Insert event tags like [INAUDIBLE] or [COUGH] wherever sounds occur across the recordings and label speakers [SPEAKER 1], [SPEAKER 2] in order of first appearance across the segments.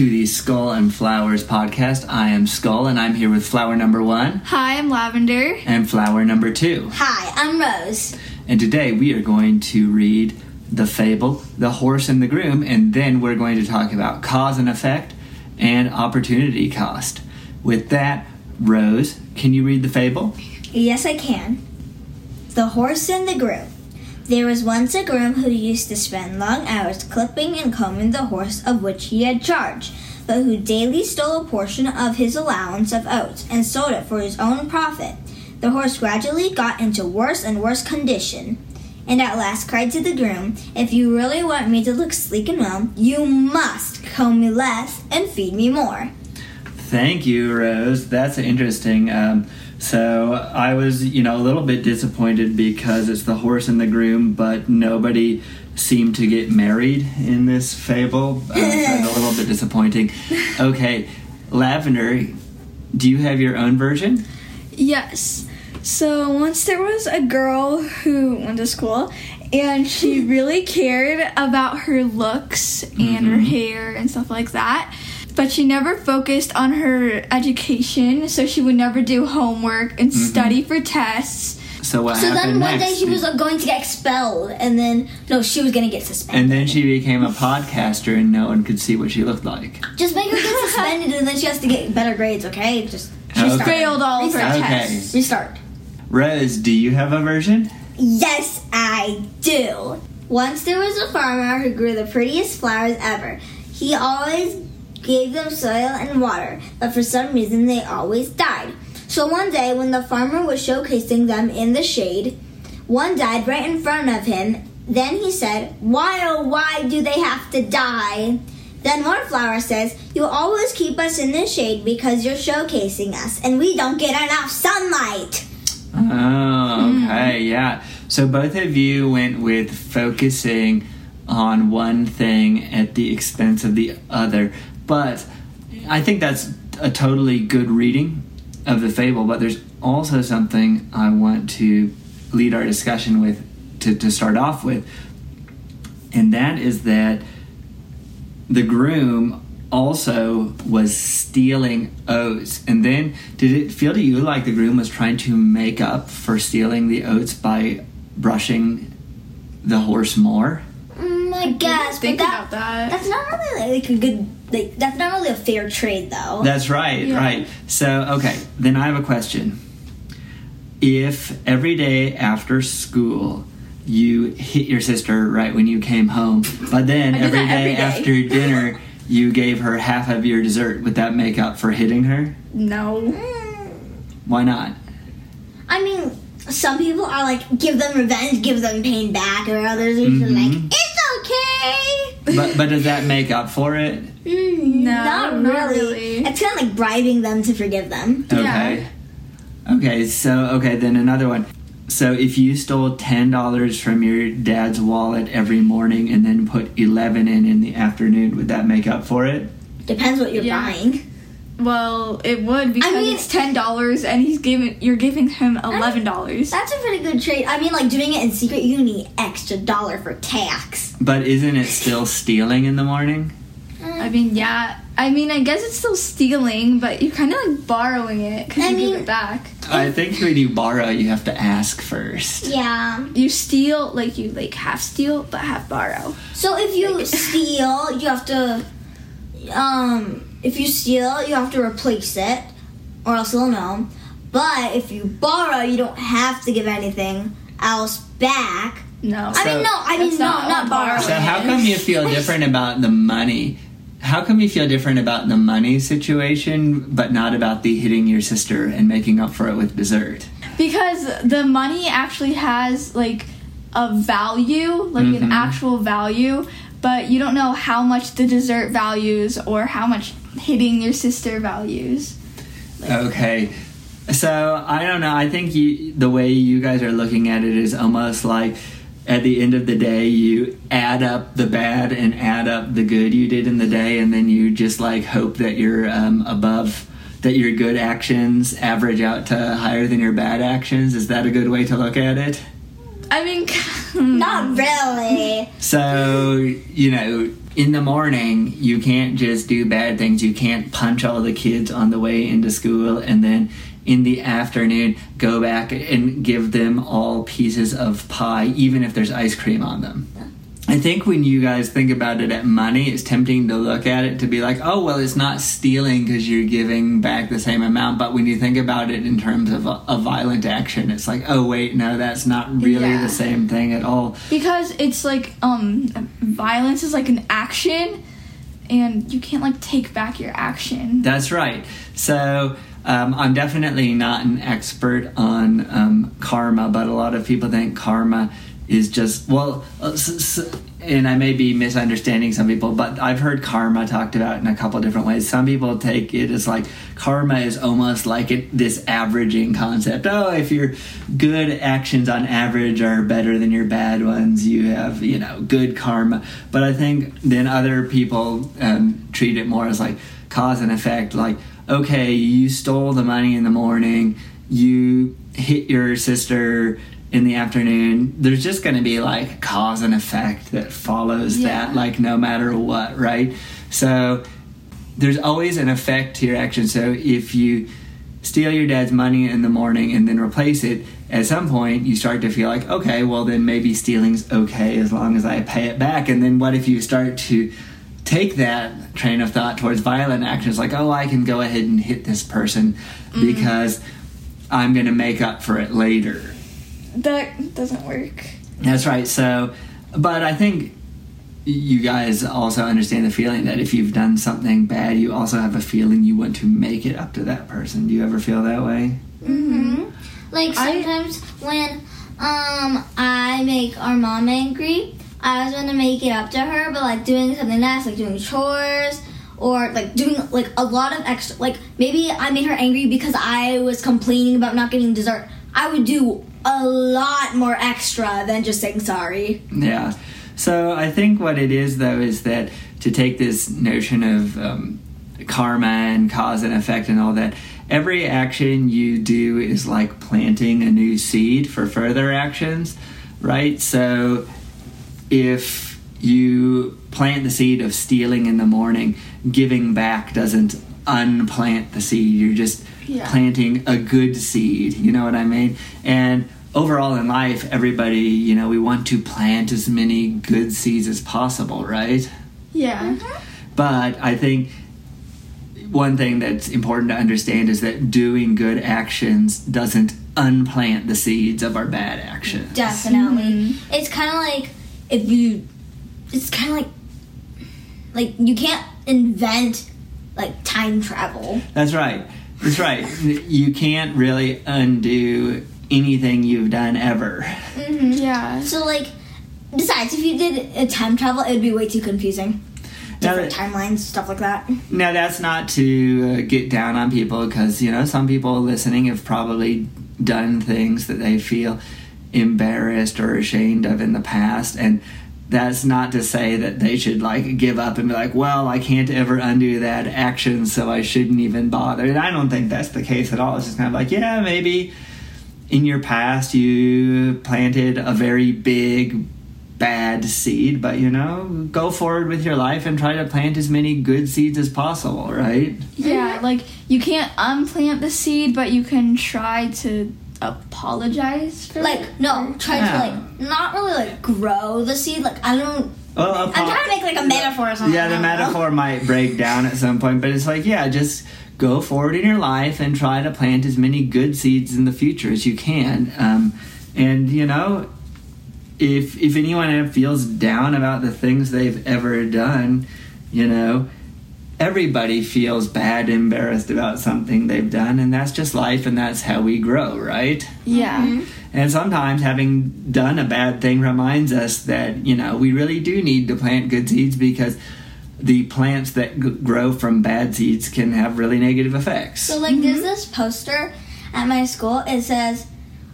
[SPEAKER 1] Hello and welcome to the Skull and Flowers podcast. I am Skull and I'm here with flower number one
[SPEAKER 2] Hi, I'm Lavender.
[SPEAKER 1] and flower number two.
[SPEAKER 3] Hi, I'm Rose.
[SPEAKER 1] And today we are going to read the fable, The Horse and the Groom, and then we're going to talk about cause and effect and opportunity cost. With that, Rose, can you read the fable?
[SPEAKER 3] Yes, I can. The Horse and the Groom. There was once a groom who used to spend long hours clipping and combing the horse of which he had charge, but who daily stole a portion of his allowance of oats and sold it for his own profit. The horse gradually got into worse and worse condition, and at last cried to the groom, If you really want me to look sleek and well, you must comb me less and feed me more.
[SPEAKER 1] Thank you, Rose. That's interesting. Um, so I was, you know, a little bit disappointed because it's the horse and the groom, but nobody seemed to get married in this fable. Uh, so it's a [LAUGHS] little bit disappointing. Okay, Lavender, do you have your own version?
[SPEAKER 2] Yes. So once there was a girl who went to school and she [LAUGHS] really cared about her looks and her hair and stuff like that. But she never focused on her education, so she would never do homework and study for tests.
[SPEAKER 1] So what
[SPEAKER 3] So
[SPEAKER 1] happened
[SPEAKER 3] then one
[SPEAKER 1] next?
[SPEAKER 3] day she was uh, going to get expelled, and then no, she was going to get suspended.
[SPEAKER 1] and then she became a podcaster, and no one could see what she looked like.
[SPEAKER 3] just make her get [LAUGHS] suspended, and then she has to get better grades. Okay, just
[SPEAKER 1] Okay.
[SPEAKER 2] Failed all of her
[SPEAKER 3] Restart.
[SPEAKER 1] Okay.
[SPEAKER 2] tests.
[SPEAKER 3] Restart.
[SPEAKER 1] Rose, do you have a version?
[SPEAKER 3] Yes, I do. Once there was a farmer who grew the prettiest flowers ever. He always gave them soil and water, but for some reason they always died. So one day, when the farmer was showcasing them in the shade, one died right in front of him. Then he said, Why oh why do they have to die? Then one flower says, You always keep us in the shade because you're showcasing us, and we don't get enough sunlight.
[SPEAKER 1] Oh, hmm. okay, yeah. So both of you went with focusing on one thing at the expense of the other. But I think that's a totally good reading of the fable. But there's also something I want to lead our discussion with to, to start off with. And that is that the groom also was stealing oats. And then, did it feel to you like the groom was trying to make up for stealing the oats by brushing the horse more?
[SPEAKER 3] Mm, I guess, but
[SPEAKER 2] Think
[SPEAKER 3] that,
[SPEAKER 2] about that.
[SPEAKER 3] that's not really like a good like that's not really a fair trade though.
[SPEAKER 1] That's right,
[SPEAKER 2] Yeah.
[SPEAKER 1] right. So, okay, then I have a question. If every day after school you hit your sister right when you came home, but then
[SPEAKER 2] I do
[SPEAKER 1] every
[SPEAKER 2] that every
[SPEAKER 1] day
[SPEAKER 2] day.
[SPEAKER 1] after dinner you gave her half of your dessert, would that make up for hitting her?
[SPEAKER 2] No.
[SPEAKER 3] Mm,
[SPEAKER 1] Why not?
[SPEAKER 3] I mean, some people are like give them revenge, give them pain back, or others are just like it's okay.
[SPEAKER 1] But but does that make up for it?
[SPEAKER 3] Mm,
[SPEAKER 2] No,
[SPEAKER 3] not
[SPEAKER 2] not
[SPEAKER 3] really.
[SPEAKER 2] really.
[SPEAKER 3] It's kind of like bribing them to forgive them.
[SPEAKER 1] Okay. Okay, so okay, then another one. So if you stole ten dollars from your dad's wallet every morning and then put eleven in in the afternoon, would that make up for it?
[SPEAKER 3] Depends what you're
[SPEAKER 2] Yeah.
[SPEAKER 3] buying.
[SPEAKER 2] Well, it would because
[SPEAKER 3] mean-
[SPEAKER 2] it's ten dollars and he's giving you're giving him eleven dollars.
[SPEAKER 3] That's a pretty good trade. I mean, like doing it in secret, you need extra dollar for tax.
[SPEAKER 1] But isn't it still stealing in the morning?
[SPEAKER 2] I mean, yeah. I mean, I guess it's still stealing, but you're kind of like borrowing it because you
[SPEAKER 3] mean-
[SPEAKER 2] give it back.
[SPEAKER 1] I think when you borrow, you have to ask first.
[SPEAKER 3] Yeah.
[SPEAKER 2] You steal, like you like half steal, but half borrow.
[SPEAKER 3] So if you [LAUGHS] steal, you have to, um, if you steal, you have to replace it, or else they'll know. But if you borrow, you don't have to give anything else back.
[SPEAKER 2] No.
[SPEAKER 3] I mean, no, I mean,
[SPEAKER 2] That's
[SPEAKER 3] no,
[SPEAKER 2] not
[SPEAKER 3] not borrow.
[SPEAKER 1] So how come you feel different about the money? How come you feel different about the money situation, but not about the hitting your sister and making up for it with dessert?
[SPEAKER 2] Because the money actually has like a value, like
[SPEAKER 1] Mhm.
[SPEAKER 2] an actual value, but you don't know how much the dessert values or how much hitting your sister values.
[SPEAKER 1] Okay. So I don't know. I think you, the way you guys are looking at it is almost like at the end of the day, you add up the bad and add up the good you did in the day, and then you just like hope that you're um, above that your good actions average out to higher than your bad actions. Is that a good way to look at it?
[SPEAKER 2] I mean, [LAUGHS]
[SPEAKER 3] Not really.
[SPEAKER 1] So, you know, in the morning, you can't just do bad things. You can't punch all the kids on the way into school and then in the afternoon go back and give them all pieces of pie, even if there's ice cream on them. I think when you guys think about it at money, it's tempting to look at it to be like, oh, well, it's not stealing because you're giving back the same amount. But when you think about it in terms of a, a violent action, it's like, oh, wait, no, that's not really
[SPEAKER 2] Yeah.
[SPEAKER 1] the same thing at all.
[SPEAKER 2] because it's like um violence is like an action and you can't like take back your action.
[SPEAKER 1] That's right. So um, I'm definitely not an expert on um, karma, but a lot of people think karma is just well, uh, and I may be misunderstanding some people, but I've heard karma talked about in a couple different ways. Some people take it as like karma is almost like it, this averaging concept. Oh, if your good actions on average are better than your bad ones, you have you know good karma. But I think then other people um, treat it more as like cause and effect. Like okay, you stole the money in the morning, you hit your sister in the afternoon, there's just going to be like cause and effect that follows
[SPEAKER 2] Yeah.
[SPEAKER 1] that, like no matter what, right? So there's always an effect to your action. So if you steal your dad's money in the morning and then replace it, at some point you start to feel like, okay, well then maybe stealing's okay as long as I pay it back. And then what if you start to take that train of thought towards violent actions like, oh, I can go ahead and hit this person mm-hmm. because I'm going to make up for it later.
[SPEAKER 2] That doesn't work.
[SPEAKER 1] That's right. So, but I think you guys also understand the feeling that if you've done something bad, you also have a feeling you want to make it up to that person. Do you ever feel that way?
[SPEAKER 3] hmm Like
[SPEAKER 2] I-
[SPEAKER 3] sometimes when um I make our mom angry, I always want to make it up to her, but like doing something nice, like doing chores or like doing like a lot of extra. Like maybe I made her angry because I was complaining about not getting dessert. I would do a lot more extra than just saying sorry.
[SPEAKER 1] Yeah. So I think what it is, though, is that to take this notion of um, karma and cause and effect and all that, every action you do is like planting a new seed for further actions, right? So if you plant the seed of stealing in the morning, giving back doesn't unplant the seed. You're just
[SPEAKER 2] Yeah.
[SPEAKER 1] planting a good seed. You know what I mean? And overall in life, everybody, you know, we want to plant as many good seeds as possible, right?
[SPEAKER 2] Yeah. Mm-hmm.
[SPEAKER 1] But I think one thing that's important to understand is that doing good actions doesn't unplant the seeds of our bad actions.
[SPEAKER 3] Definitely. Mm-hmm. It's kind of like if you. It's kind of like. Like, you can't invent, like, time travel.
[SPEAKER 1] That's right. That's right. You can't really undo anything you've done ever.
[SPEAKER 2] Yeah.
[SPEAKER 3] So, like, besides, if you did a time travel, it would be way too confusing.
[SPEAKER 1] Now,
[SPEAKER 3] Different timelines, stuff like that.
[SPEAKER 1] now that's not to uh, get down on people because you know some people listening have probably done things that they feel embarrassed or ashamed of in the past and that's not to say that they should like give up and be like well i can't ever undo that action so i shouldn't even bother. And i don't think that's the case at all. It's just kind of like yeah maybe in your past you planted a very big bad seed but you know go forward with your life and try to plant as many good seeds as possible right?
[SPEAKER 2] Yeah, like you can't unplant the seed, but you can try to apologize for it.
[SPEAKER 3] Like, no, try
[SPEAKER 1] Yeah.
[SPEAKER 3] to, like, not really, like, grow the seed. Like, I don't.
[SPEAKER 1] well,
[SPEAKER 3] I'm trying to make, like, a metaphor or something.
[SPEAKER 1] yeah the
[SPEAKER 3] don't know.
[SPEAKER 1] metaphor might break down at some point but it's like yeah just go forward in your life and try to plant as many good seeds in the future as you can um, and you know if if anyone feels down about the things they've ever done you know everybody feels bad embarrassed about something they've done and that's just life and that's how we grow right
[SPEAKER 2] yeah.
[SPEAKER 1] and sometimes having done a bad thing reminds us that, you know, we really do need to plant good seeds because the plants that g- grow from bad seeds can have really negative effects.
[SPEAKER 3] So, like, there's this poster at my school. It says,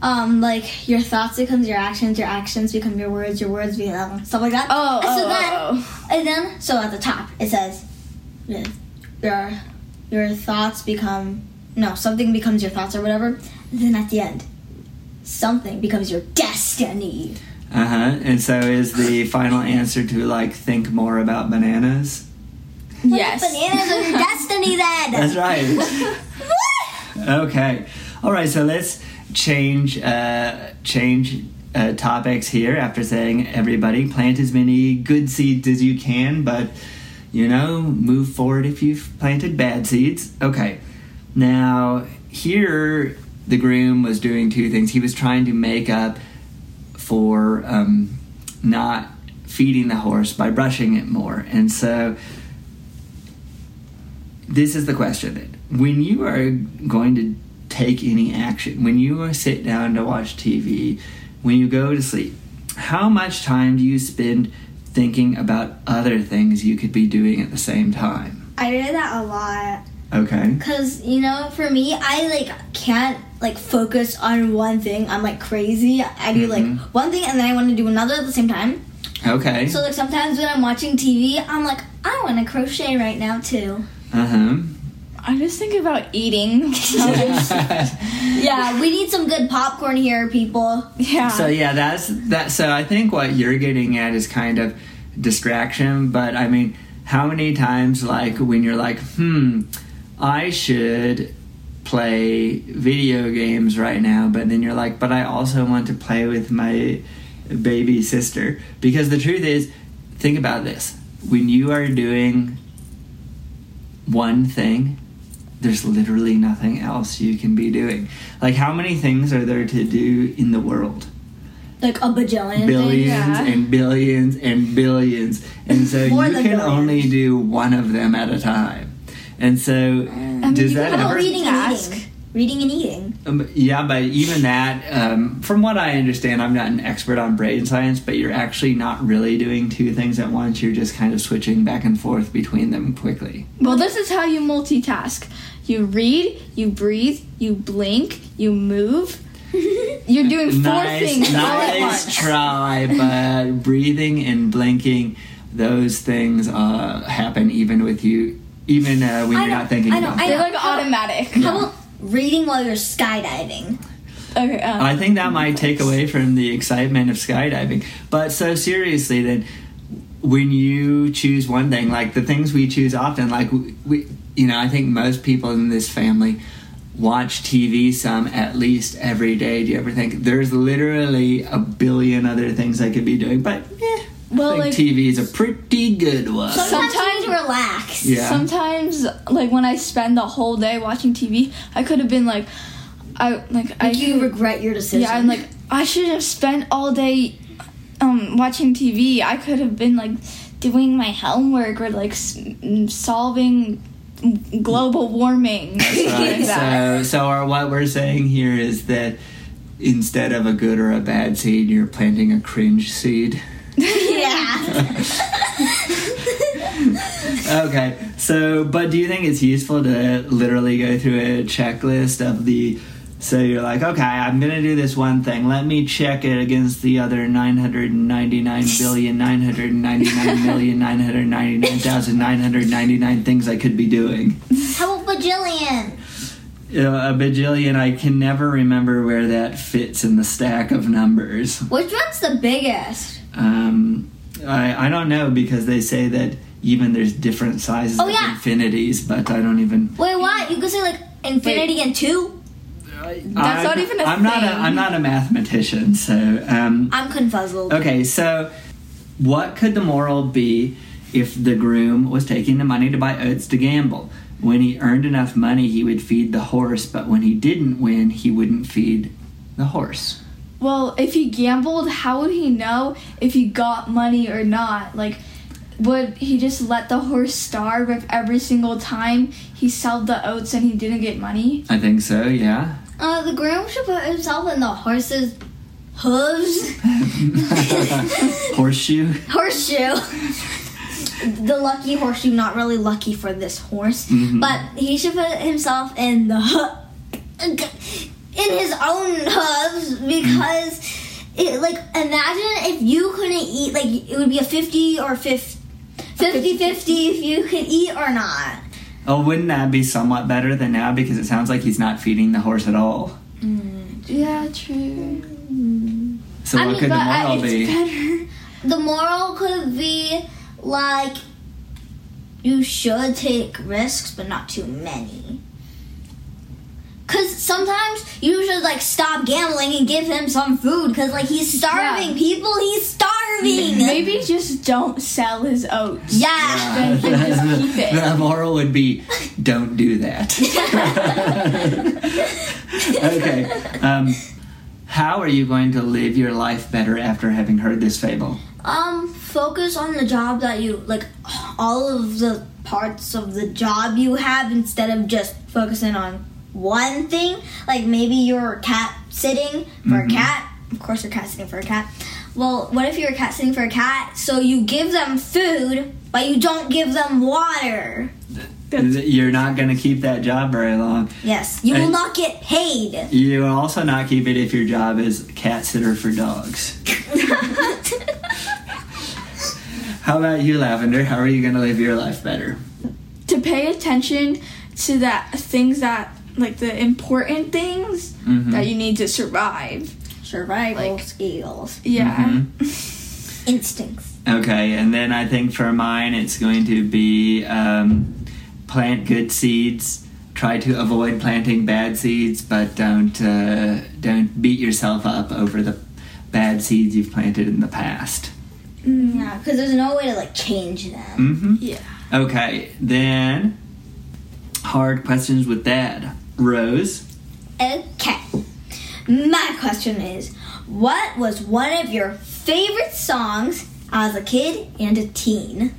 [SPEAKER 3] um, like, your thoughts becomes your actions, your actions become your words, your words become stuff like that.
[SPEAKER 2] Oh,
[SPEAKER 3] And so
[SPEAKER 2] oh,
[SPEAKER 3] then,
[SPEAKER 2] oh,
[SPEAKER 3] and then, so at the top, it says, your, your, your thoughts become, no, something becomes your thoughts or whatever. And then at the end, something becomes your destiny.
[SPEAKER 1] Uh huh. And so is the final answer to like think more about bananas?
[SPEAKER 2] Yes.
[SPEAKER 3] Bananas are your destiny [LAUGHS] then.
[SPEAKER 1] That's right. [LAUGHS] okay. All right. So let's change uh, change uh, topics here. After saying everybody plant as many good seeds as you can, but you know move forward if you've planted bad seeds. Okay. Now here the groom was doing two things. He was trying to make up for um, not feeding the horse by brushing it more, and so this is the question. When you are going to take any action, when you sit down to watch TV, when you go to sleep, how much time do you spend thinking about other things you could be doing at the same time?
[SPEAKER 3] I do that a lot.
[SPEAKER 1] Okay.
[SPEAKER 3] Cause you know, for me, I like can't like focus on one thing. I'm like crazy. I do like
[SPEAKER 1] Mhm.
[SPEAKER 3] one thing and then I want to do another at the same time.
[SPEAKER 1] Okay.
[SPEAKER 3] So like sometimes when I'm watching TV, I'm like, I want to crochet right now too.
[SPEAKER 1] Uh huh.
[SPEAKER 2] I just think about eating. [LAUGHS]
[SPEAKER 3] Yeah, we need some good popcorn here, people.
[SPEAKER 2] yeah.
[SPEAKER 1] So yeah, that's that. So I think what you're getting at is kind of distraction. But I mean, how many times like when you're like, hmm, I should play video games right now, but then you're like, but I also want to play with my baby sister. Because the truth is, think about this: when you are doing one thing. There's literally nothing else you can be doing. Like, how many things are there to do in the world?
[SPEAKER 3] Like a bajillion.
[SPEAKER 1] billions
[SPEAKER 2] Yeah.
[SPEAKER 1] and billions and billions and so [LAUGHS] you can
[SPEAKER 3] billions.
[SPEAKER 1] only do one of them at a time and so
[SPEAKER 2] mean,
[SPEAKER 1] does
[SPEAKER 2] you
[SPEAKER 1] that
[SPEAKER 2] can
[SPEAKER 1] ever
[SPEAKER 3] reading and
[SPEAKER 2] Task.
[SPEAKER 3] eating? Reading and eating.
[SPEAKER 1] um, yeah but even that um, from what i understand i'm not an expert on brain science but you're actually not really doing two things at once you're just kind of switching back and forth between them quickly
[SPEAKER 2] well, this is how you multitask. You read, you breathe, you blink, you move. You're doing four
[SPEAKER 1] nice
[SPEAKER 2] things all at
[SPEAKER 1] nice
[SPEAKER 2] once.
[SPEAKER 1] try but breathing and blinking those things uh, happen even with you even uh, when
[SPEAKER 3] I
[SPEAKER 1] you're not thinking
[SPEAKER 3] I
[SPEAKER 1] about
[SPEAKER 3] I
[SPEAKER 1] it
[SPEAKER 2] They're like
[SPEAKER 3] How-
[SPEAKER 2] automatic.
[SPEAKER 3] How about reading while you're skydiving?
[SPEAKER 2] Okay. Um,
[SPEAKER 1] I think that might take away from the excitement of skydiving. But so seriously, then, when you choose one thing, like the things we choose often, like we, we you know, I think most people in this family watch TV some at least every day. Do you ever think there's literally a billion other things I could be doing? But yeah,
[SPEAKER 2] Well,
[SPEAKER 1] I
[SPEAKER 2] like-
[SPEAKER 1] think TV is a pretty good one.
[SPEAKER 3] Sometimes,
[SPEAKER 2] Sometimes-
[SPEAKER 3] you need to relax.
[SPEAKER 1] Yeah.
[SPEAKER 2] Sometimes, like when I spend the whole day watching TV, I could have been like, I like I
[SPEAKER 3] Like you
[SPEAKER 2] could-
[SPEAKER 3] regret your decision.
[SPEAKER 2] yeah, I'm like I should have spent all day um watching TV. I could have been like doing my homework or like s- solving global warming [LAUGHS]
[SPEAKER 1] Right, so, so our, what we're saying here is that instead of a good or a bad seed, you're planting a cringe seed.
[SPEAKER 3] yeah. [LAUGHS] [LAUGHS]
[SPEAKER 1] Okay, so but do you think it's useful to literally go through a checklist of the? So you're like, okay, I'm gonna do this one thing. Let me check it against the other 999 billion, 999 million, 999,999 things I could be doing.
[SPEAKER 3] How about bajillion?
[SPEAKER 1] A bajillion. I can never remember where that fits in the stack of numbers.
[SPEAKER 3] Which one's the biggest?
[SPEAKER 1] Um, I I don't know because they say that even there's different sizes
[SPEAKER 3] Oh,
[SPEAKER 1] of
[SPEAKER 3] yeah.
[SPEAKER 1] infinities, but I don't even.
[SPEAKER 3] Wait, what? You could say like infinity and two?
[SPEAKER 2] That's
[SPEAKER 1] I'm,
[SPEAKER 2] not even a
[SPEAKER 1] I'm not a
[SPEAKER 2] thing.
[SPEAKER 1] I'm not a mathematician, so um,
[SPEAKER 3] I'm confuzzled.
[SPEAKER 1] okay. So, what could the moral be if the groom was taking the money to buy oats to gamble? When he earned enough money, he would feed the horse, but when he didn't win, he wouldn't feed the horse.
[SPEAKER 2] Well, if he gambled, how would he know if he got money or not? Like, would he just let the horse starve if every single time he sold the oats and he didn't get money?
[SPEAKER 1] I think so. Yeah.
[SPEAKER 3] Uh, the groom should put himself in the horse's hooves. [LAUGHS]
[SPEAKER 1] Horseshoe.
[SPEAKER 3] horseshoe. the lucky horseshoe, not really lucky for this horse,
[SPEAKER 1] Mhm.
[SPEAKER 3] but he should put himself in the in his own hooves because it like imagine if you couldn't eat like it would be a 50 or 50 50 50 if you could eat or not.
[SPEAKER 1] Oh, wouldn't that be somewhat better than now? Because it sounds like he's not feeding the horse at all.
[SPEAKER 2] Yeah, true.
[SPEAKER 1] So
[SPEAKER 2] I
[SPEAKER 1] what
[SPEAKER 2] mean,
[SPEAKER 1] could the
[SPEAKER 2] but uh,
[SPEAKER 1] moral
[SPEAKER 2] it's
[SPEAKER 1] be?
[SPEAKER 2] better.
[SPEAKER 3] The moral could be like you should take risks, but not too many. Cause sometimes you should like stop gambling and give him some food. Cause like he's starving.
[SPEAKER 2] Yeah.
[SPEAKER 3] People, he's starving.
[SPEAKER 2] Maybe just don't sell his oats.
[SPEAKER 3] Yeah.
[SPEAKER 2] Then he just keep it.
[SPEAKER 1] the moral would be don't do that. [LAUGHS] okay. Um, how are you going to live your life better after having heard this fable?
[SPEAKER 3] Um, focus on the job that you like, all of the parts of the job you have instead of just focusing on one thing. Like maybe you're cat sitting for a cat. Of course, you're cat sitting for a cat. Well, what if you're a cat sitting for a cat? So you give them food, but you don't give them water.
[SPEAKER 1] You're not going to keep that job very long.
[SPEAKER 3] Yes, you will
[SPEAKER 1] And-
[SPEAKER 3] not get paid.
[SPEAKER 1] You will also not keep it if your job is cat sitter for dogs. [LAUGHS] How about you, Lavender? How are you going to live your life better?
[SPEAKER 2] To pay attention to that things that like the important things
[SPEAKER 1] Mhm.
[SPEAKER 2] that you need to survive.
[SPEAKER 3] Survival
[SPEAKER 2] Like-
[SPEAKER 3] skills,
[SPEAKER 2] Yeah.
[SPEAKER 1] Mhm. [LAUGHS]
[SPEAKER 3] instincts.
[SPEAKER 1] Okay, and then I think for mine it's going to be um, plant good seeds. Try to avoid planting bad seeds, but don't uh, don't beat yourself up over the bad seeds you've planted in the past.
[SPEAKER 2] Mm,
[SPEAKER 3] Yeah, because there's no way to like change them.
[SPEAKER 1] hmm
[SPEAKER 2] Yeah.
[SPEAKER 1] Okay, then hard questions with Dad. Rose.
[SPEAKER 3] Okay. My question is what was one of your favorite songs as a kid and a teen?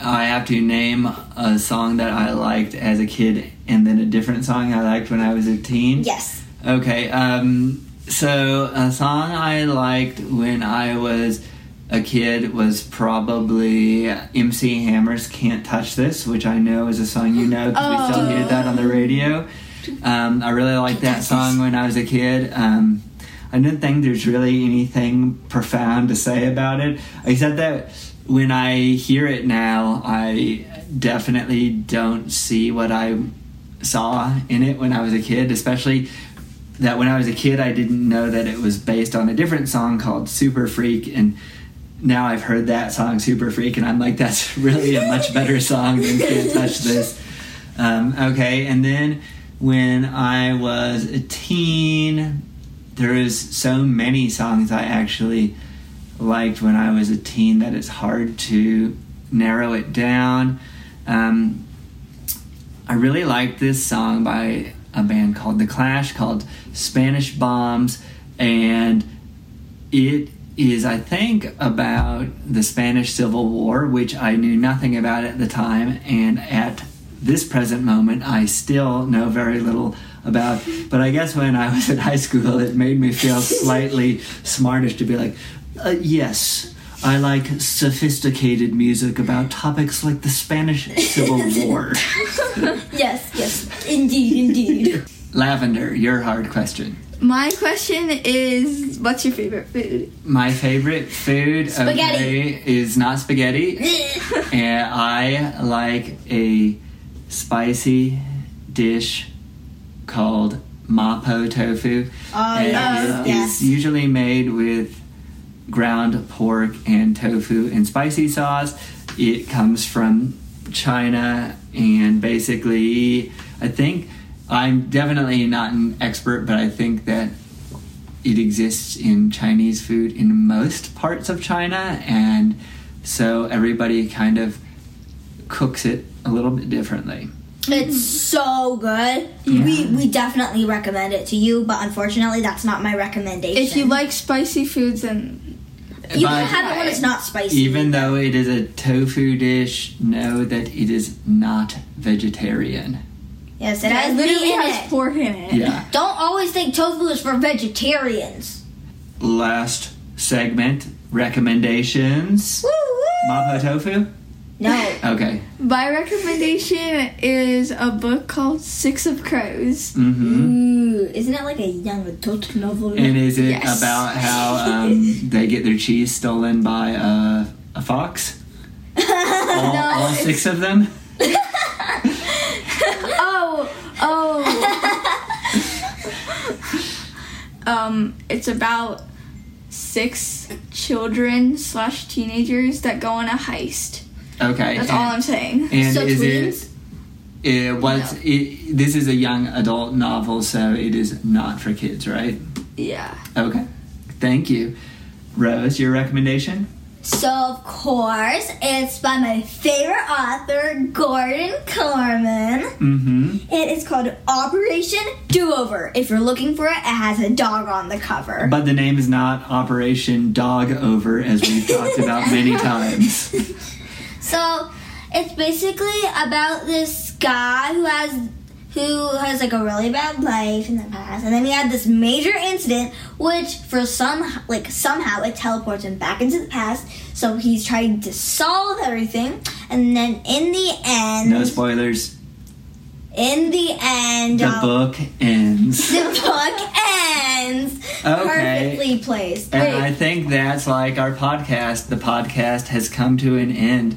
[SPEAKER 1] I have to name a song that I liked as a kid and then a different song I liked when I was a teen.
[SPEAKER 3] Yes.
[SPEAKER 1] Okay, um, so a song I liked when I was a kid was probably MC Hammer's Can't Touch This, which I know is a song you know because we still hear that on the radio. Um, I really liked that song when I was a kid. Um, I didn't think there's really anything profound to say about it, except that when I hear it now, I definitely don't see what I saw in it when I was a kid, especially that when I was a kid, I didn't know that it was based on a different song called Super Freak, and now I've heard that song Super Freak, and I'm like, that's [LAUGHS] really a much better song than Can't Touch This. Um, okay, and then when I was a teen, there is so many songs I actually liked when I was a teen that it's hard to narrow it down. Um, I really liked this song by a band called The Clash called Spanish Bombs, and it is, I think, about the Spanish Civil War, which I knew nothing about at the time, and at this present moment, I still know very little about. But I guess when I was in high school, it made me feel [LAUGHS] slightly smartish to be like, uh, yes. I like sophisticated music about topics like the Spanish Civil [LAUGHS] War. [LAUGHS]
[SPEAKER 3] Yes, yes. Indeed, indeed.
[SPEAKER 1] Lavender, your hard question.
[SPEAKER 2] My question is, what's your favorite food?
[SPEAKER 1] My favorite food
[SPEAKER 3] Spaghetti.
[SPEAKER 1] okay, is not spaghetti, and I like a spicy dish called mapo tofu.
[SPEAKER 3] Oh,
[SPEAKER 1] and
[SPEAKER 3] yes,
[SPEAKER 1] it
[SPEAKER 3] yes.
[SPEAKER 1] is usually made with ground pork and tofu and spicy sauce. It comes from China, and basically, I think I'm definitely not an expert, but I think that it exists in Chinese food in most parts of China, and so everybody kind of cooks it a little bit differently.
[SPEAKER 3] It's so good. We we definitely recommend it to you, but unfortunately, that's not my recommendation.
[SPEAKER 2] If you like spicy foods, then
[SPEAKER 3] you
[SPEAKER 1] But
[SPEAKER 3] can have it when it's not spicy.
[SPEAKER 1] even though it is a tofu dish, know that it is not vegetarian.
[SPEAKER 3] yes, it
[SPEAKER 2] it
[SPEAKER 3] has
[SPEAKER 2] literally
[SPEAKER 3] meat in
[SPEAKER 2] has
[SPEAKER 3] it.
[SPEAKER 2] pork in it.
[SPEAKER 1] Yeah.
[SPEAKER 3] Don't always think tofu is for vegetarians.
[SPEAKER 1] Last segment recommendations.
[SPEAKER 3] Woo woo.
[SPEAKER 1] Mapo tofu?
[SPEAKER 3] No.
[SPEAKER 1] Okay.
[SPEAKER 2] My recommendation is a book called Six of Crows.
[SPEAKER 1] Mm-hmm.
[SPEAKER 3] Ooh, isn't that like a young adult novel?
[SPEAKER 1] And is it
[SPEAKER 2] Yes.
[SPEAKER 1] about how [LAUGHS] um, they get their cheese stolen by a, a fox? [LAUGHS] All,
[SPEAKER 2] No,
[SPEAKER 1] all six of them? [LAUGHS]
[SPEAKER 2] Oh, oh, Um, it's about six children slash teenagers that go on a heist.
[SPEAKER 1] Okay.
[SPEAKER 2] That's
[SPEAKER 1] and,
[SPEAKER 2] all I'm saying.
[SPEAKER 1] And
[SPEAKER 3] So
[SPEAKER 1] is
[SPEAKER 3] tweens?
[SPEAKER 1] it? Uh, what's
[SPEAKER 2] No.
[SPEAKER 1] it, this is a young adult novel, so it is not for kids, right?
[SPEAKER 2] Yeah.
[SPEAKER 1] Okay. Thank you, Rose. Your recommendation?
[SPEAKER 3] So, of course, it's by my favorite author, Gordon Korman.
[SPEAKER 1] Mm-hmm.
[SPEAKER 3] It is called Operation Do Over. If you're looking for it, it has a dog on the cover.
[SPEAKER 1] But the name is not Operation Dog Over, as we've talked about many [LAUGHS] times. [LAUGHS]
[SPEAKER 3] So, it's basically about this guy who has who has like a really bad life in the past, and then he had this major incident, which for some like somehow it teleports him back into the past. So he's trying to solve everything, and then in the end,
[SPEAKER 1] No spoilers.
[SPEAKER 3] in the end,
[SPEAKER 1] The
[SPEAKER 3] um,
[SPEAKER 1] book ends. [LAUGHS]
[SPEAKER 3] the book ends
[SPEAKER 1] Okay.
[SPEAKER 3] perfectly placed.
[SPEAKER 1] And
[SPEAKER 2] Wait.
[SPEAKER 1] I think that's like our podcast. The podcast has come to an end.